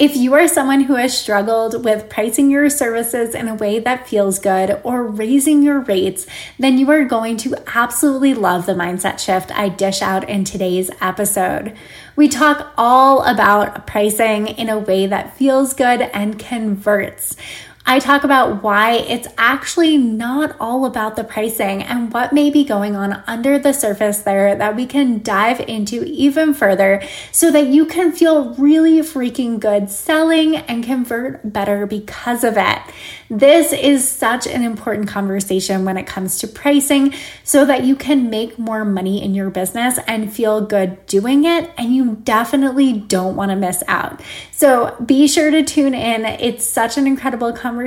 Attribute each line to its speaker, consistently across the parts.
Speaker 1: If you are someone who has struggled with pricing your services in a way that feels good or raising your rates, then you are going to absolutely love the mindset shift I dish out in today's episode. We talk all about pricing in a way that feels good and converts. I talk about why it's actually not all about the pricing and what may be going on under the surface there that we can dive into even further so that you can feel really freaking good selling and convert better because of it. This is such an important conversation when it comes to pricing so that you can make more money in your business and feel good doing it. And you definitely don't want to miss out. So be sure to tune in. It's such an incredible conversation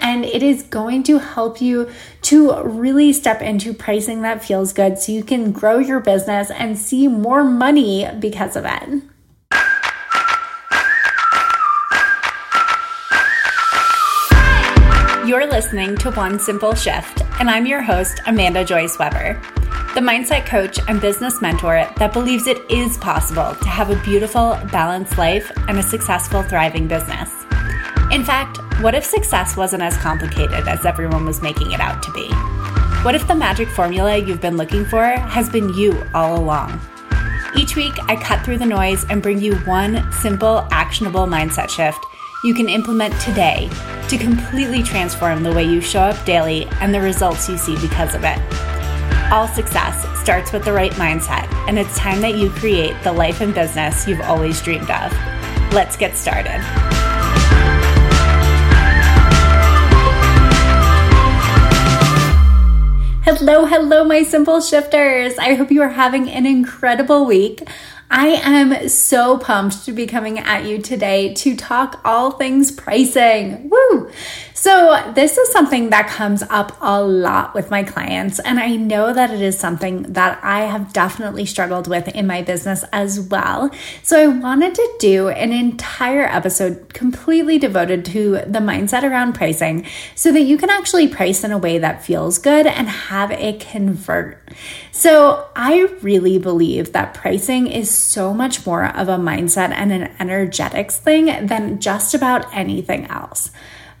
Speaker 1: and it is going to help you to really step into pricing that feels good so you can grow your business and see more money because of it. You're listening to One Simple Shift, and I'm your host, Amanda Joyce Weber, the mindset coach and business mentor that believes it is possible to have a beautiful, balanced life and a successful, thriving business. In fact, what if success wasn't as complicated as everyone was making it out to be? What if the magic formula you've been looking for has been you all along? Each week, I cut through the noise and bring you one simple, actionable mindset shift you can implement today to completely transform the way you show up daily and the results you see because of it. All success starts with the right mindset, and it's time that you create the life and business you've always dreamed of. Let's get started. Hello, hello, my simple shifters. I hope you are having an incredible week. I am so pumped to be coming at you today to talk all things pricing. Woo! So, this is something that comes up a lot with my clients, and I know that it is something that I have definitely struggled with in my business as well. So, I wanted to do an entire episode completely devoted to the mindset around pricing so that you can actually price in a way that feels good and have it convert. So, I really believe that pricing is so much more of a mindset and an energetics thing than just about anything else.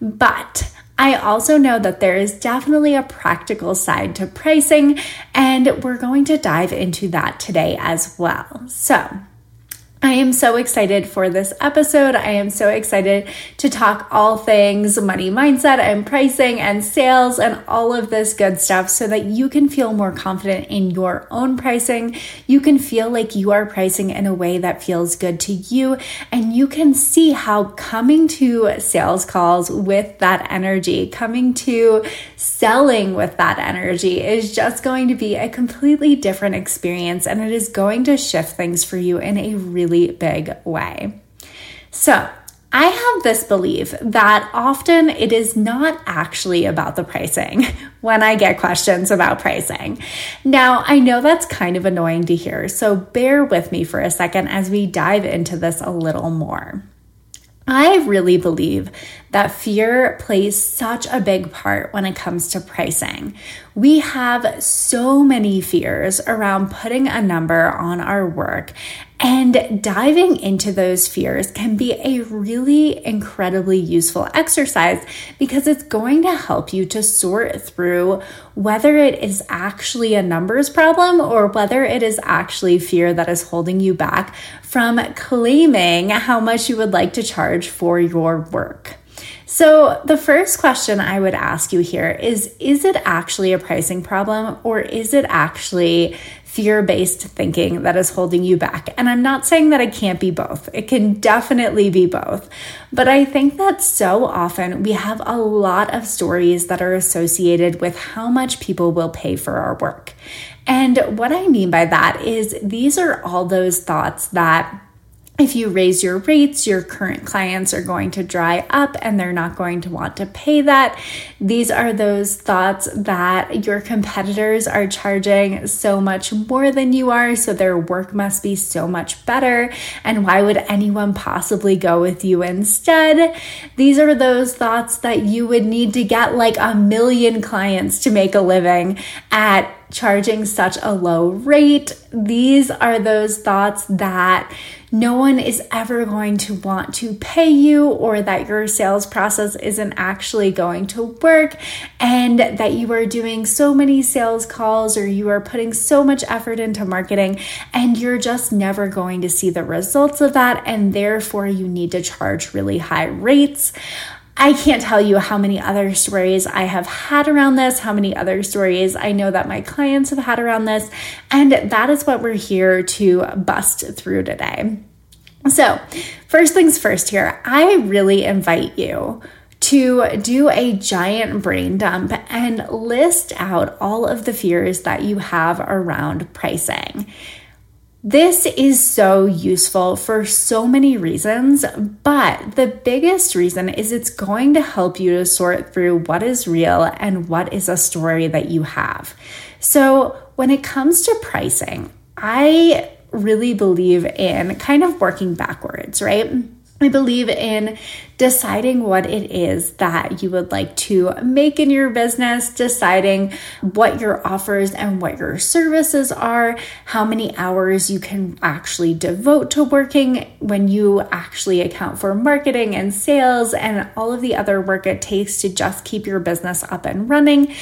Speaker 1: But I also know that there is definitely a practical side to pricing, and we're going to dive into that today as well. So, I am so excited for this episode. I am so excited to talk all things money mindset and pricing and sales and all of this good stuff so that you can feel more confident in your own pricing. You can feel like you are pricing in a way that feels good to you. And you can see how coming to sales calls with that energy, coming to selling with that energy is just going to be a completely different experience. And it is going to shift things for you in a really really big way. So, I have this belief that often it is not actually about the pricing when I get questions about pricing. Now, I know that's kind of annoying to hear, so bear with me for a second as we dive into this a little more. I really believe that fear plays such a big part when it comes to pricing. We have so many fears around putting a number on our work, and diving into those fears can be a really incredibly useful exercise because it's going to help you to sort through whether it is actually a numbers problem or whether it is actually fear that is holding you back from claiming how much you would like to charge for your work. So, the first question I would ask you here is Is it actually a pricing problem or is it actually fear based thinking that is holding you back? And I'm not saying that it can't be both, it can definitely be both. But I think that so often we have a lot of stories that are associated with how much people will pay for our work. And what I mean by that is these are all those thoughts that if you raise your rates, your current clients are going to dry up and they're not going to want to pay that. These are those thoughts that your competitors are charging so much more than you are, so their work must be so much better. And why would anyone possibly go with you instead? These are those thoughts that you would need to get like a million clients to make a living at charging such a low rate. These are those thoughts that no one is ever going to want to pay you or that your sales process isn't actually going to work and that you are doing so many sales calls or you are putting so much effort into marketing and you're just never going to see the results of that and therefore you need to charge really high rates. I can't tell you how many other stories I have had around this, how many other stories I know that my clients have had around this, and that is what we're here to bust through today. So, first things first here, I really invite you to do a giant brain dump and list out all of the fears that you have around pricing. This is so useful for so many reasons, but the biggest reason is it's going to help you to sort through what is real and what is a story that you have. So, when it comes to pricing, I really believe in kind of working backwards, right? I believe in deciding what it is that you would like to make in your business, deciding what your offers and what your services are, how many hours you can actually devote to working when you actually account for marketing and sales and all of the other work it takes to just keep your business up and running.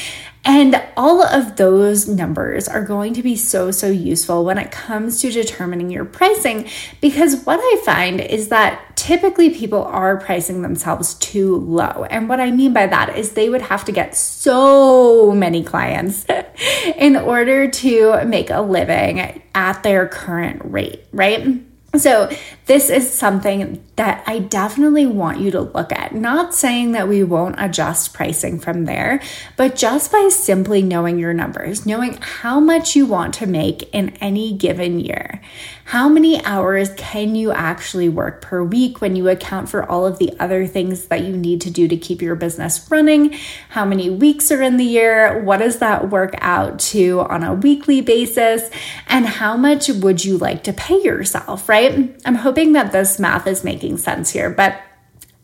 Speaker 1: And all of those numbers are going to be so, so useful when it comes to determining your pricing because what I find is that typically people are pricing themselves too low. And what I mean by that is they would have to get so many clients in order to make a living at their current rate, right? So, this is something that I definitely want you to look at. Not saying that we won't adjust pricing from there, but just by simply knowing your numbers, knowing how much you want to make in any given year. How many hours can you actually work per week when you account for all of the other things that you need to do to keep your business running? How many weeks are in the year? What does that work out to on a weekly basis? And how much would you like to pay yourself, right? I'm hoping that this math is making sense here, but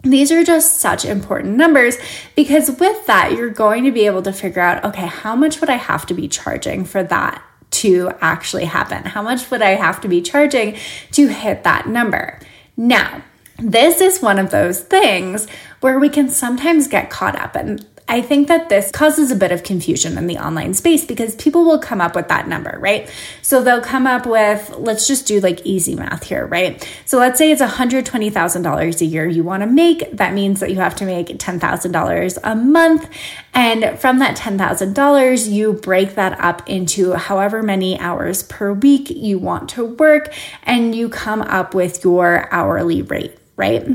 Speaker 1: these are just such important numbers because with that, you're going to be able to figure out okay, how much would I have to be charging for that to actually happen? How much would I have to be charging to hit that number? Now, this is one of those things where we can sometimes get caught up and I think that this causes a bit of confusion in the online space because people will come up with that number, right? So they'll come up with, let's just do like easy math here, right? So let's say it's $120,000 a year you want to make. That means that you have to make $10,000 a month. And from that $10,000, you break that up into however many hours per week you want to work, and you come up with your hourly rate, right?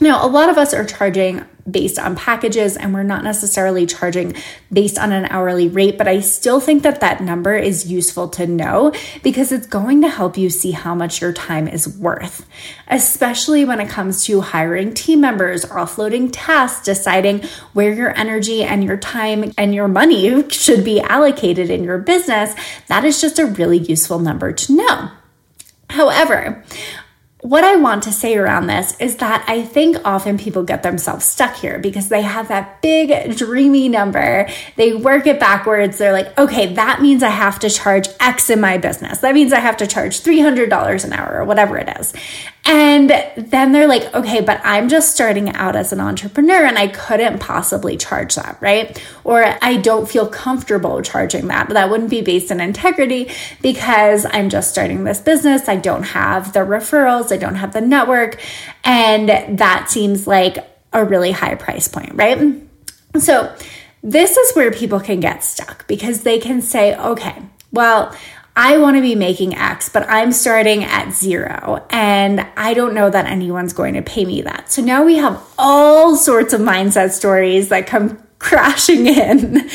Speaker 1: Now, a lot of us are charging based on packages and we're not necessarily charging based on an hourly rate, but I still think that that number is useful to know because it's going to help you see how much your time is worth, especially when it comes to hiring team members, offloading tasks, deciding where your energy and your time and your money should be allocated in your business. That is just a really useful number to know. However, what I want to say around this is that I think often people get themselves stuck here because they have that big dreamy number. They work it backwards. They're like, okay, that means I have to charge X in my business. That means I have to charge $300 an hour or whatever it is. And then they're like, okay, but I'm just starting out as an entrepreneur and I couldn't possibly charge that, right? Or I don't feel comfortable charging that. But that wouldn't be based in integrity because I'm just starting this business. I don't have the referrals, I don't have the network. And that seems like a really high price point, right? So, this is where people can get stuck because they can say, okay, well, I want to be making X, but I'm starting at zero and I don't know that anyone's going to pay me that. So now we have all sorts of mindset stories that come crashing in.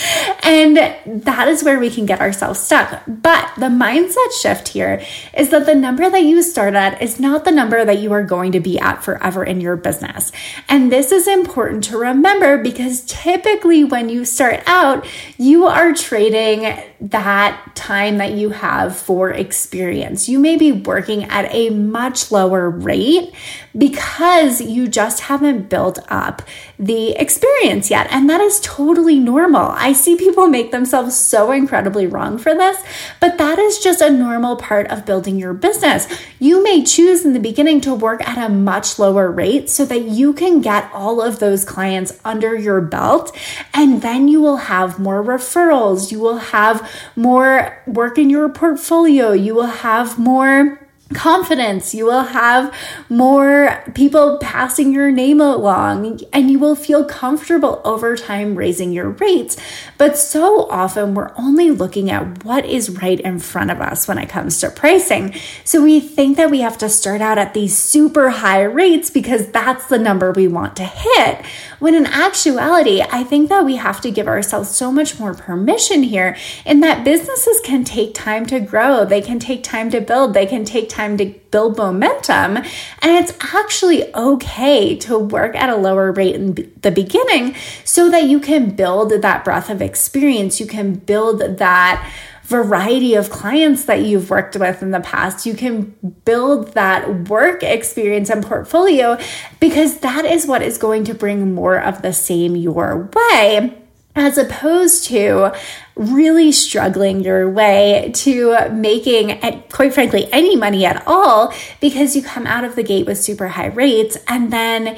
Speaker 1: And that is where we can get ourselves stuck. But the mindset shift here is that the number that you start at is not the number that you are going to be at forever in your business. And this is important to remember because typically when you start out, you are trading that time that you have for experience. You may be working at a much lower rate because you just haven't built up the experience yet. And that is totally normal. I see people make themselves so incredibly wrong for this, but that is just a normal part of building your business. You may choose in the beginning to work at a much lower rate so that you can get all of those clients under your belt, and then you will have more referrals. You will have more work in your portfolio. You will have more confidence. You will have more people passing your name along and you will feel comfortable over time raising your rates. But so often we're only looking at what is right in front of us when it comes to pricing. So we think that we have to start out at these super high rates because that's the number we want to hit. When in actuality, I think that we have to give ourselves so much more permission here in that businesses can take time to grow. They can take time to build. They can take time time to build momentum. And it's actually okay to work at a lower rate in the beginning so that you can build that breadth of experience. You can build that variety of clients that you've worked with in the past. You can build that work experience and portfolio because that is what is going to bring more of the same your way as opposed to really struggling your way to making, quite frankly, any money at all because you come out of the gate with super high rates. And then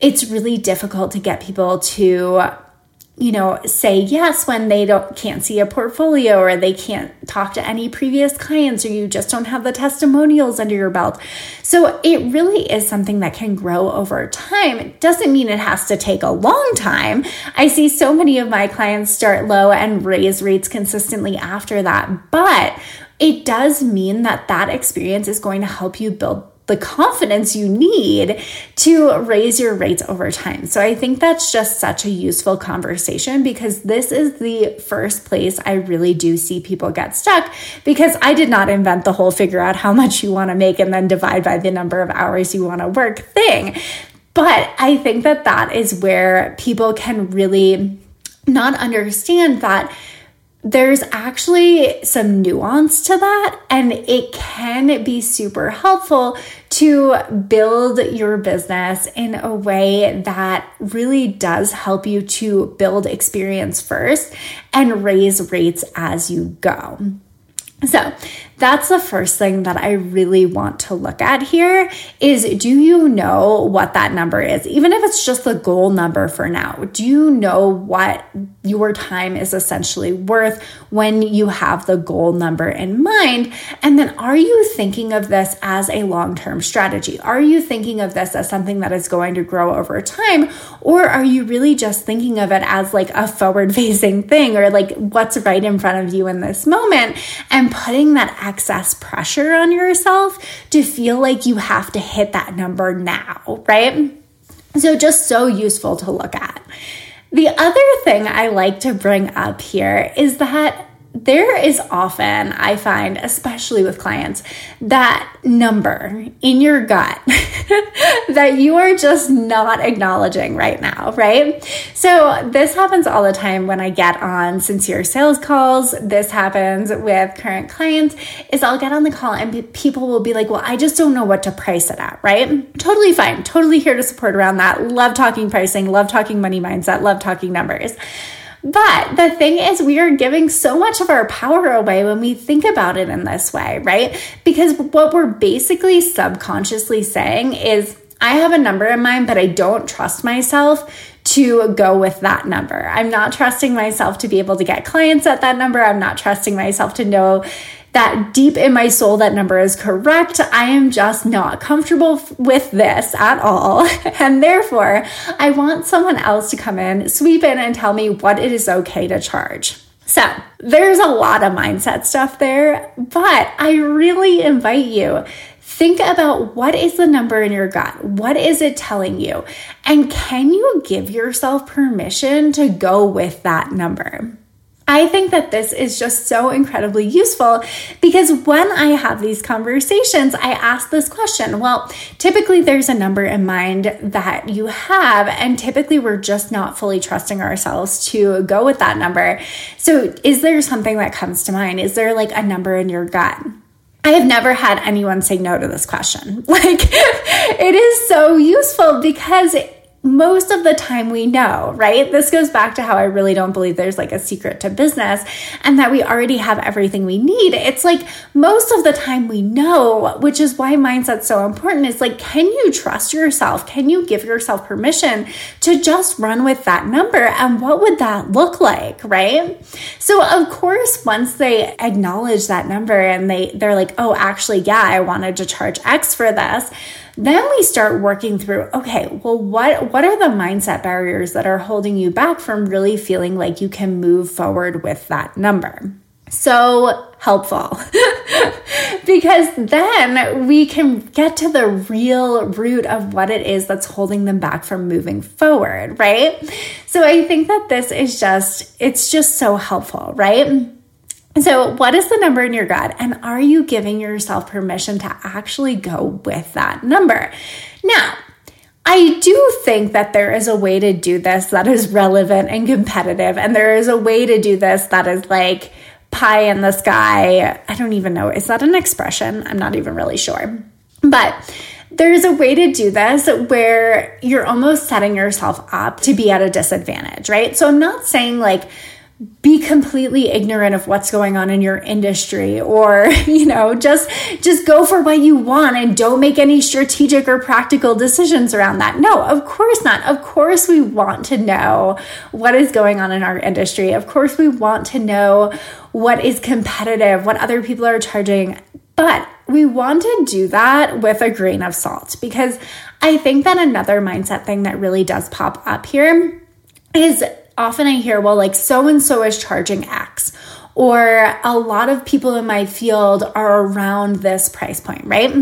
Speaker 1: it's really difficult to get people to you know say yes when they don't can't see a portfolio or they can't talk to any previous clients or you just don't have the testimonials under your belt. So it really is something that can grow over time. It doesn't mean it has to take a long time. I see so many of my clients start low and raise rates consistently after that but it does mean that that experience is going to help you build the confidence you need to raise your rates over time. So I think that's just such a useful conversation because this is the first place I really do see people get stuck because I did not invent the whole figure out how much you want to make and then divide by the number of hours you want to work thing. But I think that that is where people can really not understand that there's actually some nuance to that, and it can be super helpful to build your business in a way that really does help you to build experience first and raise rates as you go. So, that's the first thing that I really want to look at here is do you know what that number is? Even if it's just the goal number for now, do you know what your time is essentially worth when you have the goal number in mind? And then are you thinking of this as a long term strategy? Are you thinking of this as something that is going to grow over time? Or are you really just thinking of it as like a forward facing thing or like what's right in front of you in this moment and putting that excess pressure on yourself to feel like you have to hit that number now, right? So, just so useful to look at. The other thing I like to bring up here is that there is often, I find, especially with clients, that number in your gut that you are just not acknowledging right now, right? So, this happens all the time when I get on sincere sales calls. This happens with current clients is I'll get on the call and people will be like, "Well, I just don't know what to price it at," right? Totally fine. Totally here to support around that. Love talking pricing, love talking money mindset, love talking numbers. But the thing is, we are giving so much of our power away when we think about it in this way, right? Because what we're basically subconsciously saying is, I have a number in mind, but I don't trust myself to go with that number. I'm not trusting myself to be able to get clients at that number. I'm not trusting myself to know that deep in my soul that number is correct. I am just not comfortable with this at all. And therefore, I want someone else to come in, sweep in, and tell me what it is okay to charge. So, there's a lot of mindset stuff there, but I really invite you think about what is the number in your gut? What is it telling you? And can you give yourself permission to go with that number? I think that this is just so incredibly useful because when I have these conversations, I ask this question. Well, typically there's a number in mind that you have, and typically we're just not fully trusting ourselves to go with that number. So, is there something that comes to mind? Is there like a number in your gut? I have never had anyone say no to this question. Like, it is so useful because most of the time we know, right? This goes back to how I really don't believe there's like a secret to business and that we already have everything we need. It's like most of the time we know, which is why mindset's so important. Is like, can you trust yourself? Can you give yourself permission to just run with that number? And what would that look like, right? So of course, once they acknowledge that number and they, they're like, oh, actually, yeah, I wanted to charge X for this then we start working through, okay, well, what, what are the mindset barriers that are holding you back from really feeling like you can move forward with that number? So helpful because then we can get to the real root of what it is that's holding them back from moving forward, right? So I think that this is just, it's just so helpful, right? So, what is the number in your gut? And are you giving yourself permission to actually go with that number? Now, I do think that there is a way to do this that is relevant and competitive. And there is a way to do this that is like pie in the sky. I don't even know. Is that an expression? I'm not even really sure. But there's a way to do this where you're almost setting yourself up to be at a disadvantage, right? So I'm not saying like, be completely ignorant of what's going on in your industry or you know just just go for what you want and don't make any strategic or practical decisions around that. No of course not. Of course we want to know what is going on in our industry. Of course we want to know what is competitive what other people are charging. But we want to do that with a grain of salt because i think that another mindset thing that really does pop up here is often I hear, well, like so and so is charging X, or a lot of people in my field are around this price point, right?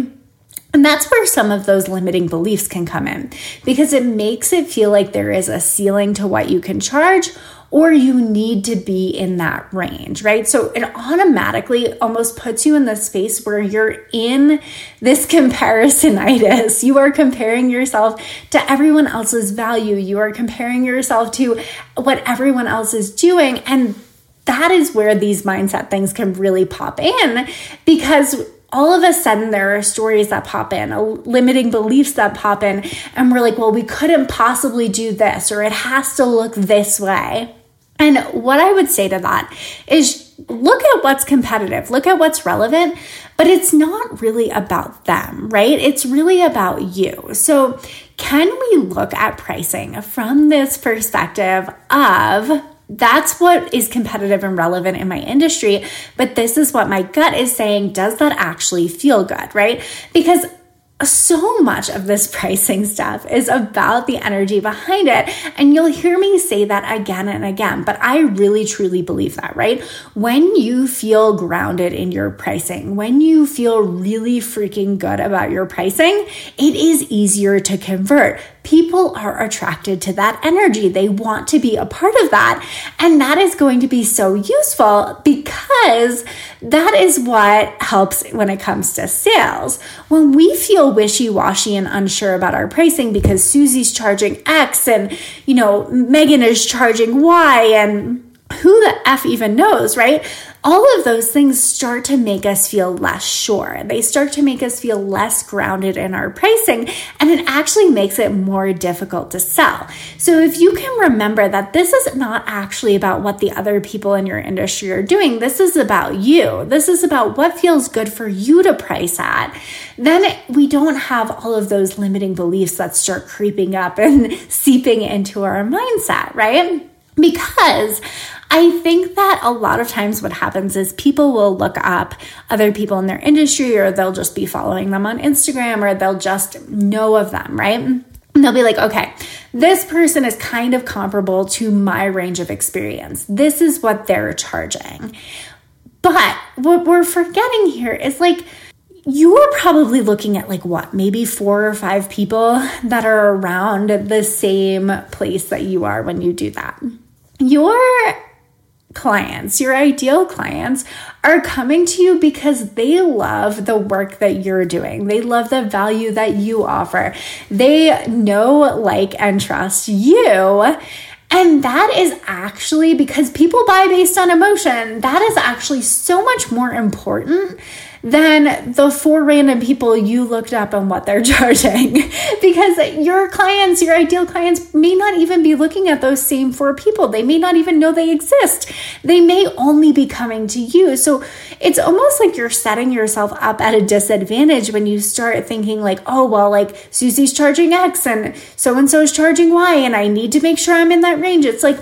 Speaker 1: And that's where some of those limiting beliefs can come in because it makes it feel like there is a ceiling to what you can charge or you need to be in that range, right? So it automatically almost puts you in the space where you're in this comparisonitis. You are comparing yourself to everyone else's value. You are comparing yourself to what everyone else is doing. And that is where these mindset things can really pop in because all of a sudden there are stories that pop in, uh, limiting beliefs that pop in, and we're like, well, we couldn't possibly do this, or it has to look this way. And what I would say to that is look at what's competitive, look at what's relevant, but it's not really about them, right? It's really about you. So, can we look at pricing from this perspective of that's what is competitive and relevant in my industry, but this is what my gut is saying. Does that actually feel good, right? Because so much of this pricing stuff is about the energy behind it. And you'll hear me say that again and again, but I really truly believe that, right? When you feel grounded in your pricing, when you feel really freaking good about your pricing, it is easier to convert people are attracted to that energy. They want to be a part of that. And that is going to be so useful because that is what helps when it comes to sales. When we feel wishy washy and unsure about our pricing because Susie's charging X and, you know, Megan is charging Y and who the F even knows, right? All of those things start to make us feel less sure. They start to make us feel less grounded in our pricing, and it actually makes it more difficult to sell. So, if you can remember that this is not actually about what the other people in your industry are doing, this is about you. This is about what feels good for you to price at. Then we don't have all of those limiting beliefs that start creeping up and seeping into our mindset, right? Because I think that a lot of times what happens is people will look up other people in their industry or they'll just be following them on Instagram or they'll just know of them, right? And they'll be like, okay, this person is kind of comparable to my range of experience. This is what they're charging. But what we're forgetting here is like, you're probably looking at like what, maybe four or five people that are around the same place that you are when you do that. You're clients, your ideal clients, are coming to you because they love the work that you're doing. They love the value that you offer. They know, like, and trust you. And that is actually because people buy based on emotion. That is actually so much more important than the four random people you looked up and what they're charging. because your clients, your ideal clients, may not even be looking at those same four people. They may not even know they exist. They may only be coming to you. So it's almost like you're setting yourself up at a disadvantage when you start thinking, like, oh, well, like Susie's charging X and so and so is charging Y, and I need to make sure I'm in that range. It's like,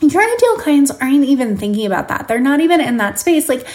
Speaker 1: your ideal clients aren't even thinking about that. They're not even in that space. Like,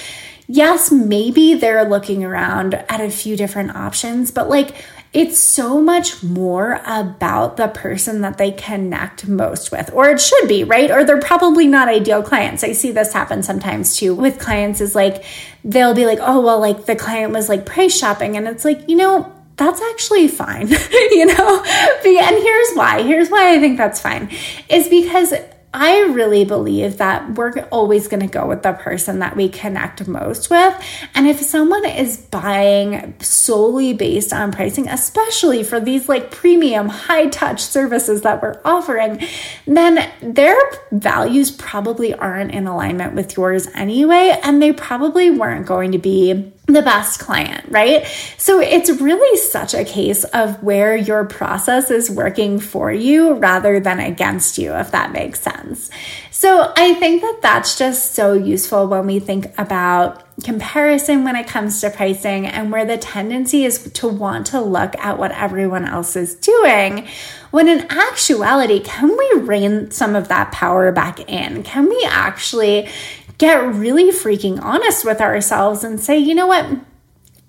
Speaker 1: yes, maybe they're looking around at a few different options, but like it's so much more about the person that they connect most with, or it should be, right? Or they're probably not ideal clients. I see this happen sometimes too with clients, is like they'll be like, oh, well, like the client was like price shopping. And it's like, you know, that's actually fine, you know? And here's why. Here's why I think that's fine is because I really believe that we're always going to go with the person that we connect most with. And if someone is buying solely based on pricing, especially for these like premium high touch services that we're offering, then their values probably aren't in alignment with yours anyway. And they probably weren't going to be the best client, right? So it's really such a case of where your process is working for you rather than against you, if that makes sense. So I think that that's just so useful when we think about comparison when it comes to pricing and where the tendency is to want to look at what everyone else is doing. When in actuality, can we rein some of that power back in? Can we actually get really freaking honest with ourselves and say, you know what?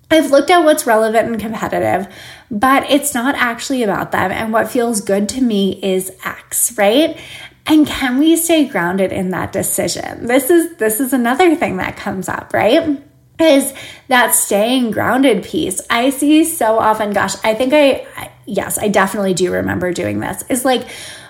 Speaker 1: I've looked at what's relevant and competitive, but it's not actually about them. And what feels good to me is X, right? And can we stay grounded in that decision? This is this is another thing that comes up, right? Is that staying grounded piece. I see so often, gosh, I think I, I yes, I definitely do remember doing this. Is like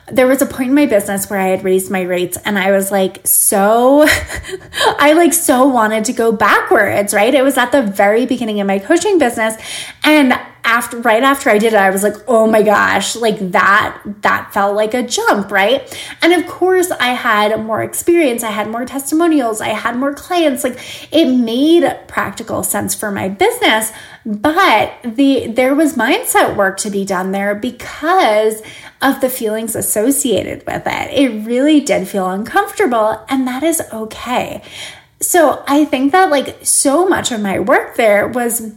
Speaker 1: there was a point in my business where I had raised my rates and I was like, so, I like so wanted to go backwards, right? It was at the very beginning of my coaching business. And after right after I did it, I was like, oh my gosh, like that, that felt like a jump, right? And of course, I had more experience, I had more testimonials, I had more clients. Like it made practical sense for my business, but the there was mindset work to be done there because of the feelings associated with it. It really did feel uncomfortable, and that is okay. So I think that like so much of my work there was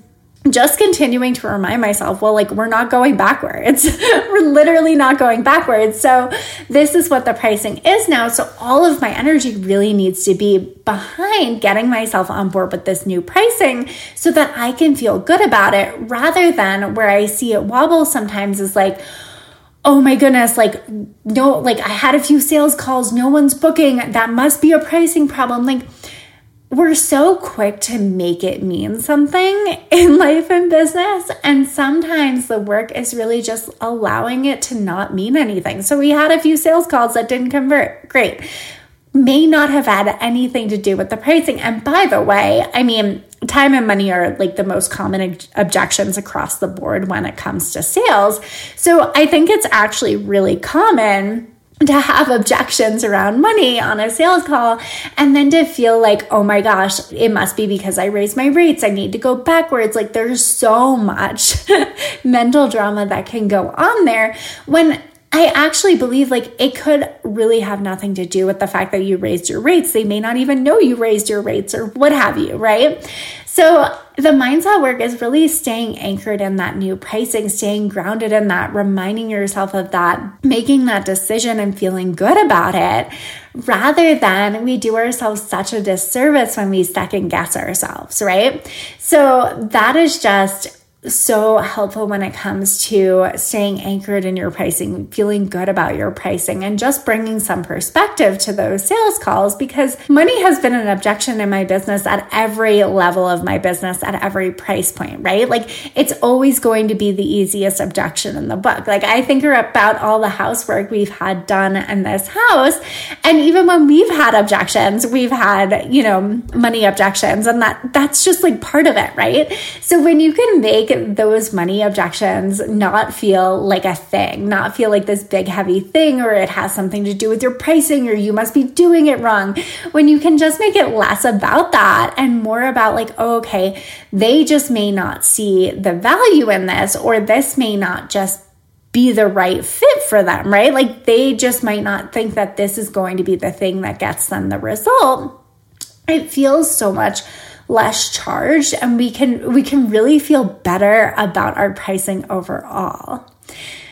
Speaker 1: just continuing to remind myself, well, like we're not going backwards. we're literally not going backwards. So, this is what the pricing is now. So, all of my energy really needs to be behind getting myself on board with this new pricing so that I can feel good about it rather than where I see it wobble sometimes is like, oh my goodness, like, no, like I had a few sales calls, no one's booking. That must be a pricing problem. Like, we're so quick to make it mean something in life and business. And sometimes the work is really just allowing it to not mean anything. So we had a few sales calls that didn't convert. Great. May not have had anything to do with the pricing. And by the way, I mean, time and money are like the most common objections across the board when it comes to sales. So I think it's actually really common to have objections around money on a sales call and then to feel like, oh my gosh, it must be because I raised my rates. I need to go backwards. Like there's so much mental drama that can go on there when I actually believe like it could really have nothing to do with the fact that you raised your rates. They may not even know you raised your rates or what have you, right? So the mindset work is really staying anchored in that new pricing, staying grounded in that, reminding yourself of that, making that decision and feeling good about it rather than we do ourselves such a disservice when we second guess ourselves, right? So that is just so helpful when it comes to staying anchored in your pricing, feeling good about your pricing, and just bringing some perspective to those sales calls because money has been an objection in my business at every level of my business, at every price point, right? Like it's always going to be the easiest objection in the book. Like I think about all the housework we've had done in this house. And even when we've had objections, we've had, you know, money objections, and that that's just like part of it, right? So when you can make those money objections not feel like a thing, not feel like this big heavy thing or it has something to do with your pricing or you must be doing it wrong. When you can just make it less about that and more about like, oh, okay, they just may not see the value in this or this may not just be the right fit for them, right? Like they just might not think that this is going to be the thing that gets them the result. It feels so much less charged and we can we can really feel better about our pricing overall.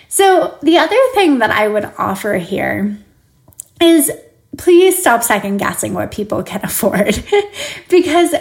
Speaker 1: So the other thing that I would offer here is please stop second guessing what people can afford because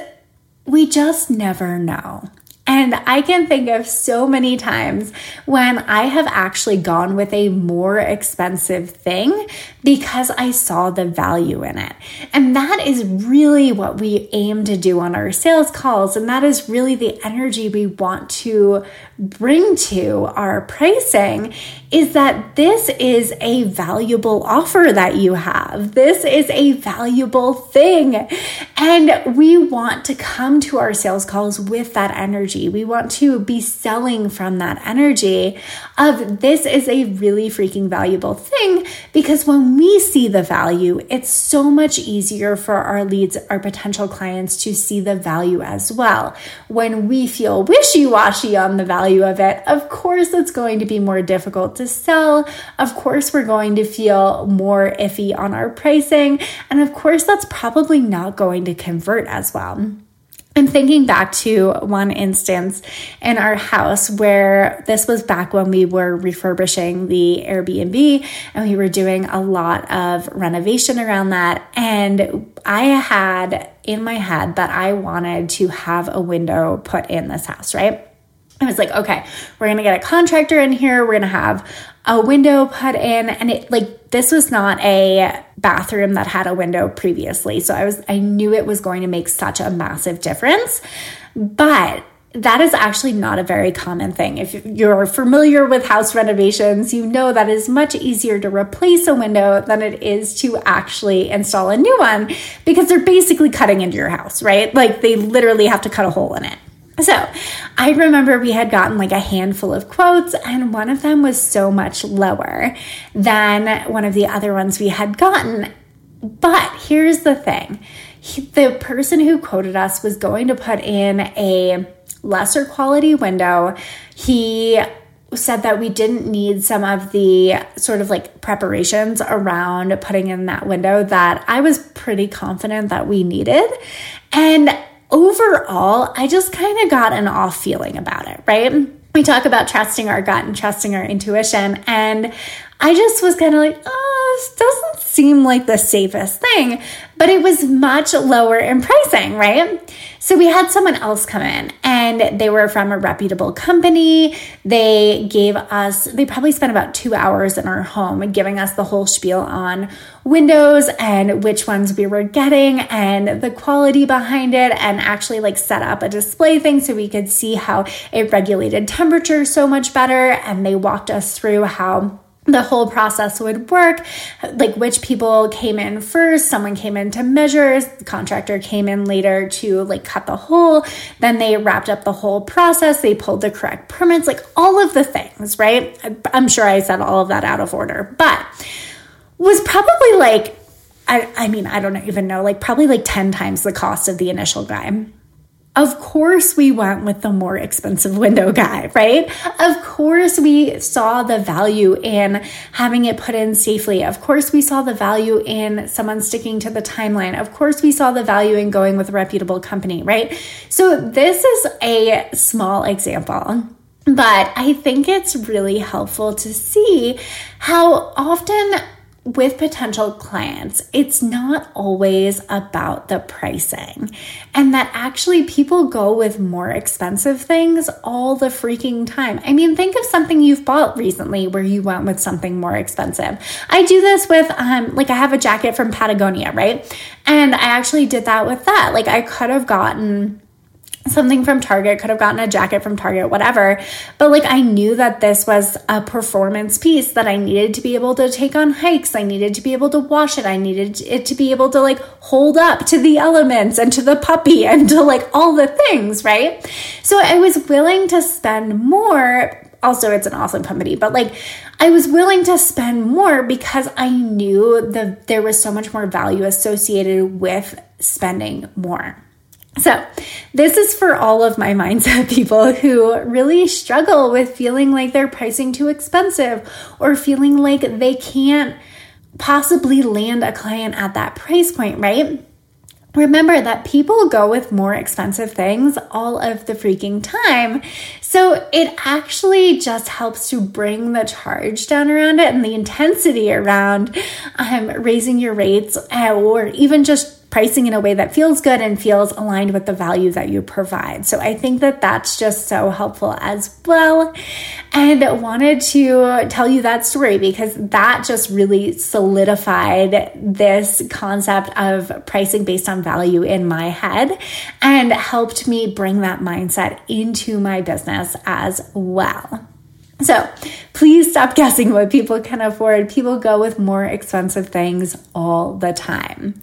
Speaker 1: we just never know. And I can think of so many times when I have actually gone with a more expensive thing because I saw the value in it. And that is really what we aim to do on our sales calls. And that is really the energy we want to bring to our pricing is that this is a valuable offer that you have. This is a valuable thing. And we want to come to our sales calls with that energy. We want to be selling from that energy of this is a really freaking valuable thing because when we see the value, it's so much easier for our leads, our potential clients to see the value as well. When we feel wishy washy on the value of it, of course, it's going to be more difficult to sell. Of course, we're going to feel more iffy on our pricing. And of course, that's probably not going to convert as well. I'm thinking back to one instance in our house where this was back when we were refurbishing the Airbnb and we were doing a lot of renovation around that. And I had in my head that I wanted to have a window put in this house, right? I was like, okay, we're gonna get a contractor in here. We're gonna have a window put in, and it like this was not a bathroom that had a window previously. So I was, I knew it was going to make such a massive difference, but that is actually not a very common thing. If you're familiar with house renovations, you know that is much easier to replace a window than it is to actually install a new one because they're basically cutting into your house, right? Like they literally have to cut a hole in it. So I remember we had gotten like a handful of quotes, and one of them was so much lower than one of the other ones we had gotten. But here's the thing he, the person who quoted us was going to put in a lesser quality window. He said that we didn't need some of the sort of like preparations around putting in that window that I was pretty confident that we needed. And overall, I just kind of got an off feeling about it, right? We talk about trusting our gut and trusting our intuition. And I just was kind of like, oh, this doesn't seem like the safest thing, but it was much lower in pricing, right? So we had someone else come in and they were from a reputable company. They gave us, they probably spent about two hours in our home giving us the whole spiel on windows and which ones we were getting and the quality behind it and actually like set up a display thing so we could see how it regulated temperature so much better. And they walked us through how the whole process would work. Like which people came in first someone came in to measure the contractor came in later to like cut the hole. Then they wrapped up the whole process. They pulled the correct permits like all of the things right? I'm sure i said all of that out of order but was probably like I, I mean i don't even know like probably like 10 times the cost of the initial guy of course, we went with the more expensive window guy, right? Of course, we saw the value in having it put in safely. Of course, we saw the value in someone sticking to the timeline. Of course, we saw the value in going with a reputable company, right? So, this is a small example. But I think it's really helpful to see how often with potential clients, it's not always about the pricing, and that actually people go with more expensive things all the freaking time. I mean, think of something you've bought recently where you went with something more expensive. I do this with, um, like, I have a jacket from Patagonia, right? And I actually did that with that. Like, I could have gotten something from Target, could have gotten a jacket from Target, whatever. But like I knew that this was a performance piece that I needed to be able to take on hikes. I needed to be able to wash it. I needed it to be able to like hold up to the elements and to the puppy and to like all the things, right? So I was willing to spend more. Also, it's an awesome company, but like I was willing to spend more because I knew that there was so much more value associated with spending more. So, this is for all of my mindset people who really struggle with feeling like they're pricing too expensive or feeling like they can't possibly land a client at that price point, right? Remember that people go with more expensive things all of the freaking time. So it actually just helps to bring the charge down around it and the intensity around um, raising your rates uh, or even just pricing in a way that feels good and feels aligned with the value that you provide. So I think that that's just so helpful as well. And wanted to tell you that story because that just really solidified this concept of pricing based on value in my head and helped me bring that mindset into my business as well. So please stop guessing what people can afford. People go with more expensive things all the time.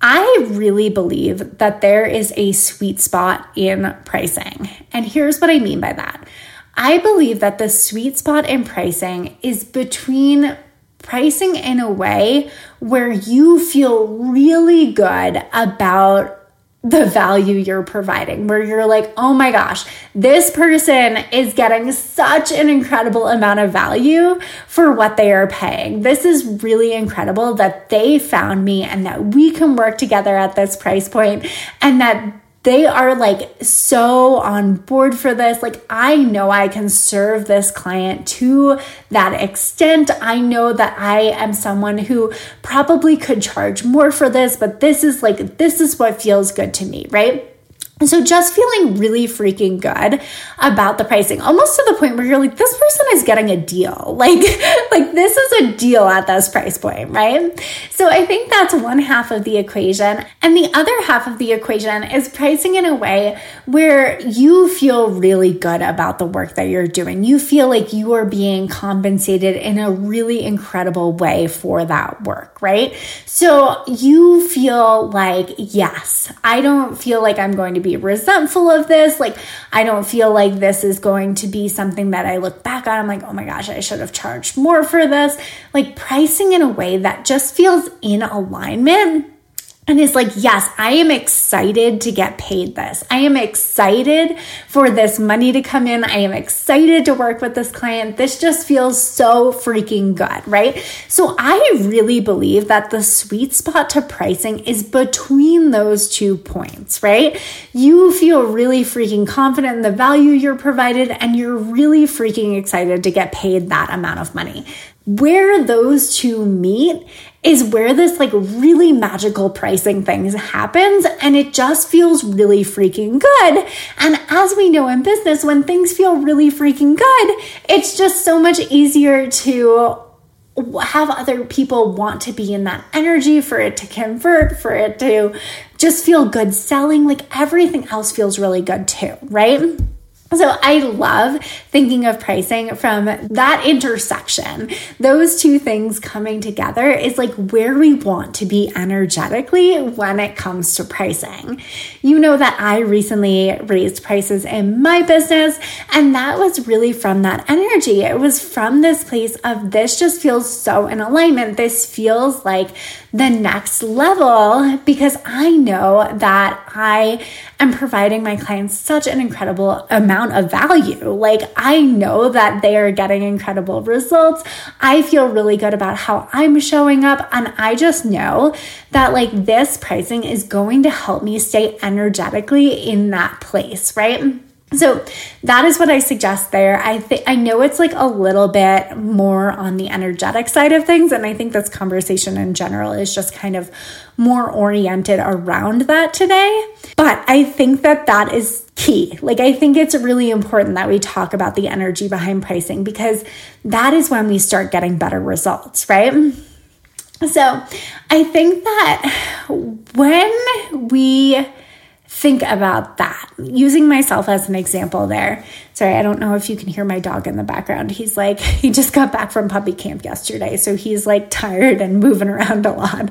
Speaker 1: I really believe that there is a sweet spot in pricing. And here's what I mean by that I believe that the sweet spot in pricing is between pricing in a way where you feel really good about the value you're providing, where you're like, oh my gosh, this person is getting such an incredible amount of value for what they are paying. This is really incredible that they found me and that we can work together at this price point and that they are like so on board for this. Like, I know I can serve this client to that extent. I know that I am someone who probably could charge more for this, but this is like, this is what feels good to me, right? So just feeling really freaking good about the pricing, almost to the point where you're like, this person is getting a deal. Like, like this is a deal at this price point, right? So I think that's one half of the equation. And the other half of the equation is pricing in a way where you feel really good about the work that you're doing. You feel like you are being compensated in a really incredible way for that work, right? So you feel like, yes, I don't feel like I'm going to be be resentful of this. Like, I don't feel like this is going to be something that I look back on. I'm like, oh my gosh, I should have charged more for this. Like, pricing in a way that just feels in alignment and is like, yes, I am excited to get paid this. I am excited for this money to come in. I am excited to work with this client. This just feels so freaking good, right? So I really believe that the sweet spot to pricing is between those two points, right? You feel really freaking confident in the value you're provided and you're really freaking excited to get paid that amount of money. Where those two meet is where this like really magical pricing things happens and it just feels really freaking good. And as we know in business, when things feel really freaking good, it's just so much easier to have other people want to be in that energy for it to convert, for it to just feel good selling. Like everything else feels really good too, right? So I love thinking of pricing from that intersection. Those two things coming together is like where we want to be energetically when it comes to pricing. You know that I recently raised prices in my business and that was really from that energy. It was from this place of this just feels so in alignment. This feels like the next level because I know that I am providing my clients such an incredible amount of value. Like, I know that they are getting incredible results. I feel really good about how I'm showing up. And I just know that, like, this pricing is going to help me stay energetically in that place, right? So that is what I suggest there. I think I know it's like a little bit more on the energetic side of things and I think this conversation in general is just kind of more oriented around that today. But I think that that is key. Like I think it's really important that we talk about the energy behind pricing because that is when we start getting better results, right? So, I think that when we think about that. Using myself as an example there. Sorry, I don't know if you can hear my dog in the background. He's like, he just got back from puppy camp yesterday. So he's like tired and moving around a lot,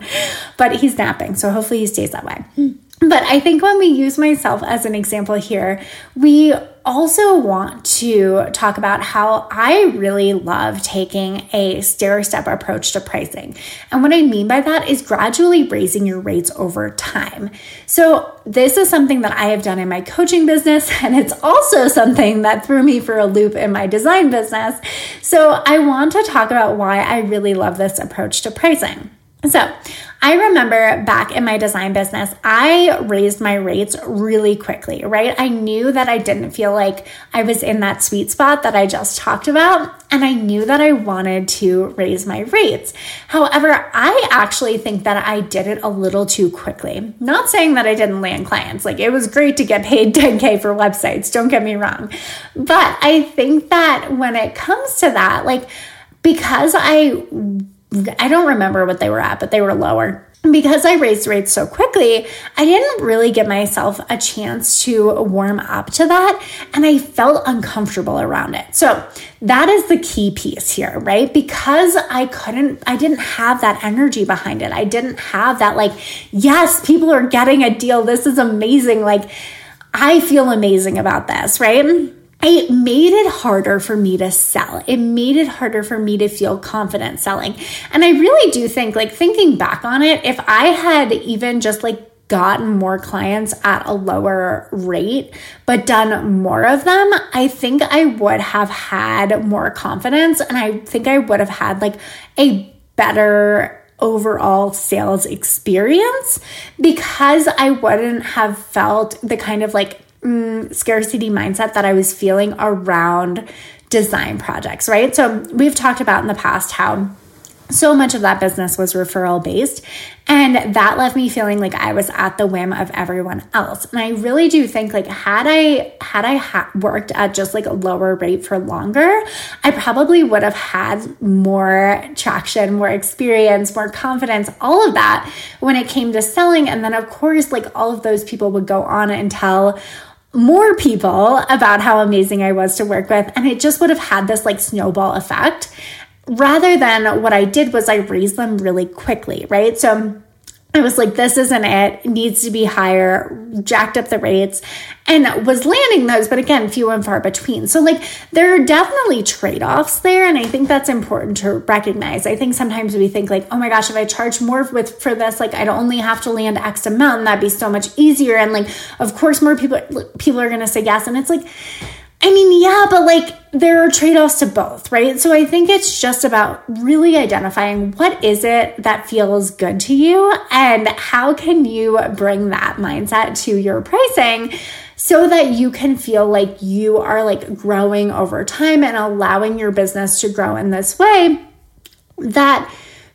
Speaker 1: but he's napping. So hopefully he stays that way. Hmm. But I think when we use myself as an example here, we also want to talk about how I really love taking a stair step approach to pricing. And what I mean by that is gradually raising your rates over time. So, this is something that I have done in my coaching business, and it's also something that threw me for a loop in my design business. So, I want to talk about why I really love this approach to pricing. So, I remember back in my design business, I raised my rates really quickly, right? I knew that I didn't feel like I was in that sweet spot that I just talked about, and I knew that I wanted to raise my rates. However, I actually think that I did it a little too quickly. Not saying that I didn't land clients, like it was great to get paid 10K for websites, don't get me wrong. But I think that when it comes to that, like, because I I don't remember what they were at, but they were lower. Because I raised rates so quickly, I didn't really give myself a chance to warm up to that, and I felt uncomfortable around it. So, that is the key piece here, right? Because I couldn't, I didn't have that energy behind it. I didn't have that, like, yes, people are getting a deal. This is amazing. Like, I feel amazing about this, right? It made it harder for me to sell. It made it harder for me to feel confident selling. And I really do think, like, thinking back on it, if I had even just like gotten more clients at a lower rate, but done more of them, I think I would have had more confidence. And I think I would have had like a better overall sales experience because I wouldn't have felt the kind of like mm, scarcity mindset that I was feeling around design projects, right? So we've talked about in the past how so much of that business was referral based and that left me feeling like i was at the whim of everyone else and i really do think like had i had i ha- worked at just like a lower rate for longer i probably would have had more traction more experience more confidence all of that when it came to selling and then of course like all of those people would go on and tell more people about how amazing I was to work with. And it just would have had this like snowball effect rather than what I did was I raised them really quickly, right? So I was like, this isn't it. it. needs to be higher, jacked up the rates, and was landing those, but again, few and far between. So, like, there are definitely trade offs there, and I think that's important to recognize. I think sometimes we think, like, oh my gosh, if I charge more with for this, like, I'd only have to land X amount, and that'd be so much easier. And, like, of course, more people people are going to say yes. And it's like, I mean, yeah, but like there are trade offs to both, right? So I think it's just about really identifying what is it that feels good to you and how can you bring that mindset to your pricing so that you can feel like you are like growing over time and allowing your business to grow in this way that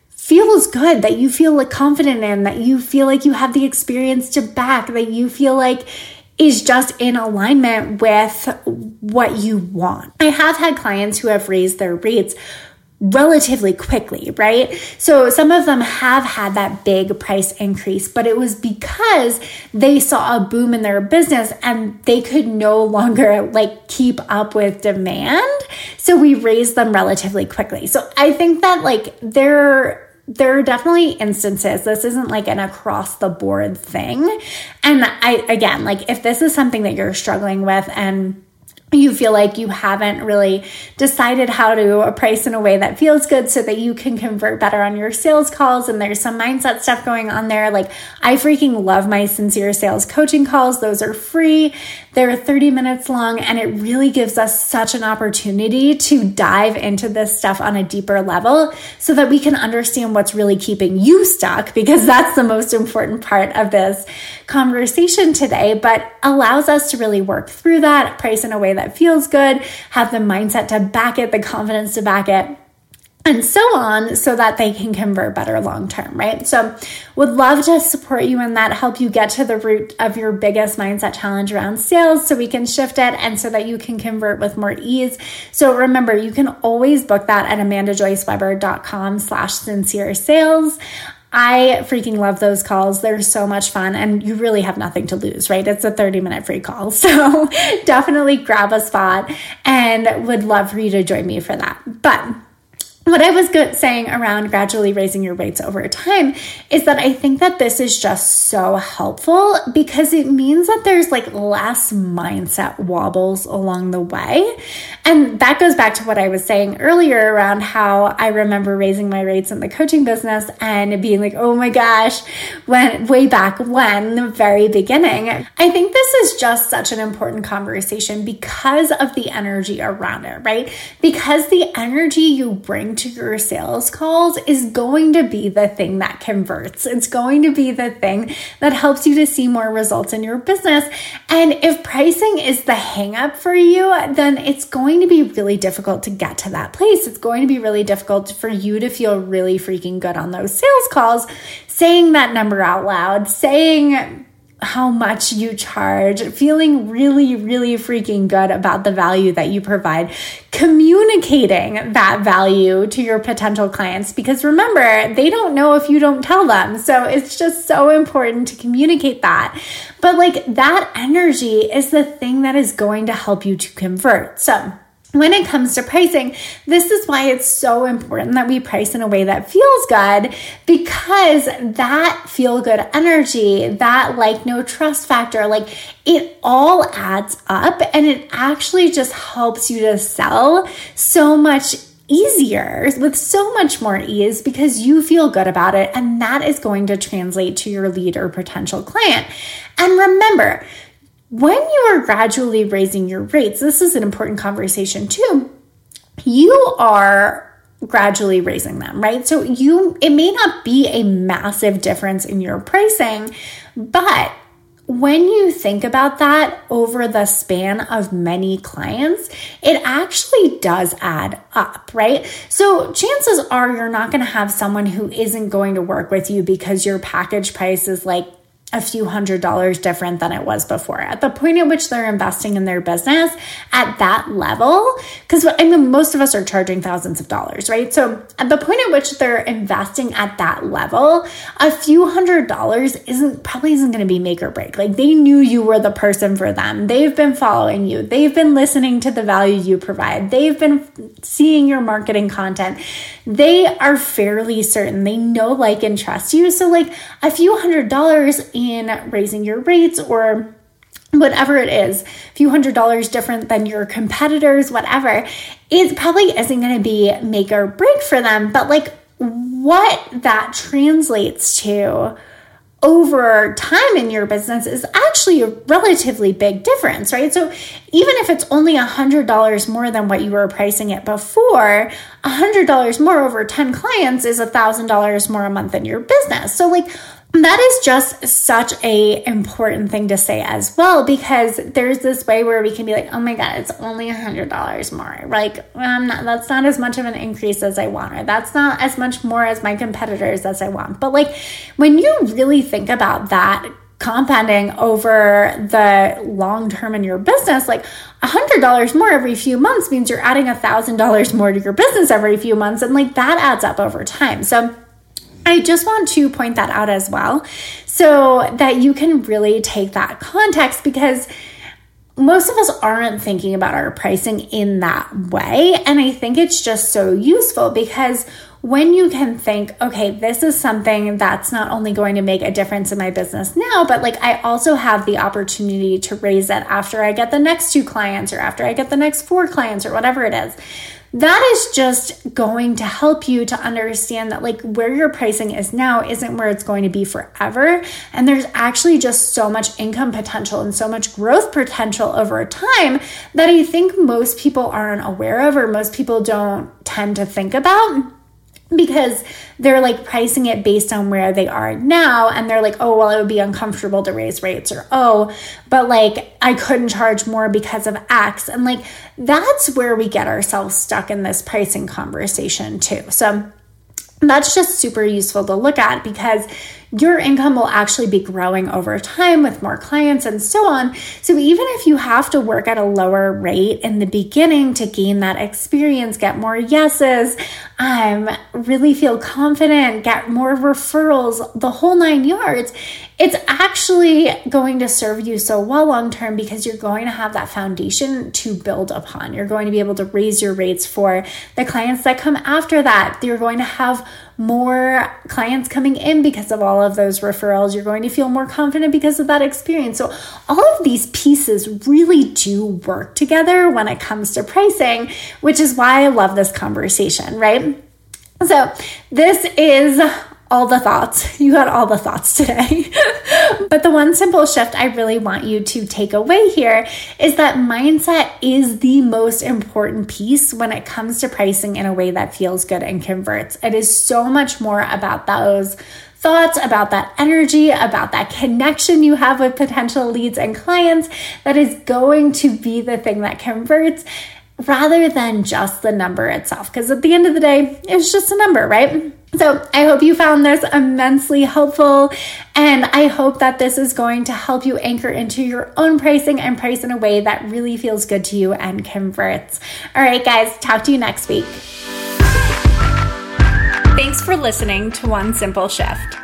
Speaker 1: feels good, that you feel like confident in, that you feel like you have the experience to back, that you feel like is just in alignment with what you want. I have had clients who have raised their rates relatively quickly, right? So some of them have had that big price increase, but it was because they saw a boom in their business and they could no longer like keep up with demand. So we raised them relatively quickly. So I think that like there there are definitely instances this isn't like an across the board thing. And i again like if this is something that you're struggling with and you feel like you haven't really decided how to price in a way that feels good so that you can convert better on your sales calls. And there's some mindset stuff going on there. Like i freaking love my sincere sales coaching calls. Those are free. They're 30 minutes long and it really gives us such an opportunity to dive into this stuff on a deeper level so that we can understand what's really keeping you stuck because that's the most important part of this conversation today but allows us to really work through that price in a way that feels good, have the mindset to back it, the confidence to back it and so on so that they can convert better long term, right? So, would love to support you in that, help you get to the root of your biggest mindset challenge around sales so we can shift it and so that you can convert with more ease. So, remember, you can always book that at amandajoyceweber.com slash sincere sales. I freaking love those calls. They're so much fun and you really have nothing to lose, right? It's a 30 minute free call. So definitely grab a spot and would love for you to join me for that. But what I was good saying around gradually raising your rates over time is that I think that this is just so helpful because it means that there's like less mindset wobbles along the way. And that goes back to what I was saying earlier around how I remember raising my rates in the coaching business and being like, oh my gosh, when way back when, the very beginning. I think this is just such an important conversation because of the energy around it, right? Because the energy you bring to your sales calls is going to be the thing that converts. It's going to be the thing that helps you to see more results in your business. And if pricing is the hangup for you, then it's going to be really difficult to get to that place. It's going to be really difficult for you to feel really freaking good on those sales calls, saying that number out loud, saying, how much you charge, feeling really, really freaking good about the value that you provide, communicating that value to your potential clients. Because remember, they don't know if you don't tell them. So it's just so important to communicate that. But like that energy is the thing that is going to help you to convert. So, when it comes to pricing, this is why it's so important that we price in a way that feels good because that feel good energy, that like no trust factor, like it all adds up and it actually just helps you to sell so much easier with so much more ease because you feel good about it and that is going to translate to your lead or potential client. And remember, when you are gradually raising your rates, this is an important conversation too. You are gradually raising them, right? So you it may not be a massive difference in your pricing, but when you think about that over the span of many clients, it actually does add up, right? So chances are you're not going to have someone who isn't going to work with you because your package price is like a few hundred dollars different than it was before. At the point at which they're investing in their business at that level, because I mean, most of us are charging thousands of dollars, right? So at the point at which they're investing at that level, a few hundred dollars isn't probably isn't going to be make or break. Like they knew you were the person for them. They've been following you. They've been listening to the value you provide. They've been seeing your marketing content. They are fairly certain. They know, like, and trust you. So like a few hundred dollars in raising your rates or whatever it is, a few hundred dollars different than your competitors, whatever, it probably isn't going to be make or break for them. But like what that translates to over time in your business is actually a relatively big difference, right? So even if it's only $100 more than what you were pricing it before, $100 more over 10 clients is $1,000 more a month in your business. So like that is just such a important thing to say as well because there's this way where we can be like oh my god it's only a hundred dollars more. Like um, I'm not, that's not as much of an increase as i want or that's not as much more as my competitors as i want. But like when you really think about that compounding over the long term in your business like a hundred dollars more every few months means you're adding a thousand dollars more to your business every few months and like that adds up over time. So I just want to point that out as well so that you can really take that context because most of us aren't thinking about our pricing in that way. And I think it's just so useful because when you can think, okay, this is something that's not only going to make a difference in my business now, but like I also have the opportunity to raise it after I get the next two clients or after I get the next four clients or whatever it is that is just going to help you to understand that like where your pricing is now isn't where it's going to be forever. And there's actually just so much income potential and so much growth potential over time that I think most people aren't aware of or most people don't tend to think about because they're like pricing it based on where they are now and they're like oh well it would be uncomfortable to raise rates or oh but like i couldn't charge more because of x and like that's where we get ourselves stuck in this pricing conversation too. So that's just super useful to look at because your income will actually be growing over time with more clients and so on. So, even if you have to work at a lower rate in the beginning to gain that experience, get more yeses, um, really feel confident, get more referrals, the whole nine yards, it's actually going to serve you so well long term because you're going to have that foundation to build upon. You're going to be able to raise your rates for the clients that come after that. You're going to have more clients coming in because of all of those referrals. You're going to feel more confident because of that experience. So, all of these pieces really do work together when it comes to pricing, which is why I love this conversation, right? So, this is all the thoughts. You got all the thoughts today. but the one simple shift I really want you to take away here is that mindset is the most important piece when it comes to pricing in a way that feels good and converts. It is so much more about those thoughts, about that energy, about that connection you have with potential leads and clients that is going to be the thing that converts rather than just the number itself. Because at the end of the day, it's just a number, right? So, I hope you found this immensely helpful, and I hope that this is going to help you anchor into your own pricing and price in a way that really feels good to you and converts. All right, guys, talk to you next week. Thanks for listening to One Simple Shift.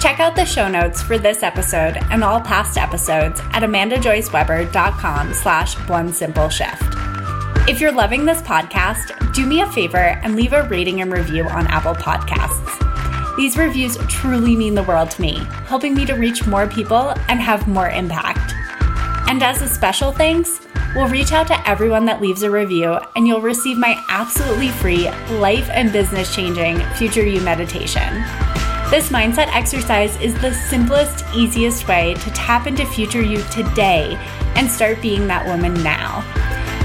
Speaker 1: Check out the show notes for this episode and all past episodes at amandajoyceweber.com slash one simple shift. If you're loving this podcast, do me a favor and leave a rating and review on Apple Podcasts. These reviews truly mean the world to me, helping me to reach more people and have more impact. And as a special thanks, we'll reach out to everyone that leaves a review and you'll receive my absolutely free life and business changing Future You meditation. This mindset exercise is the simplest, easiest way to tap into future you today and start being that woman now.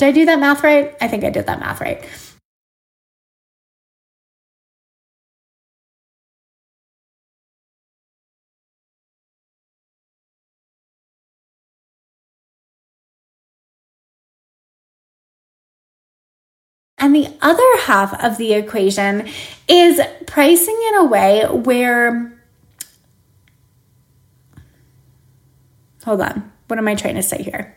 Speaker 1: Did I do that math right? I think I did that math right. And the other half of the equation is pricing in a way where, hold on, what am I trying to say here?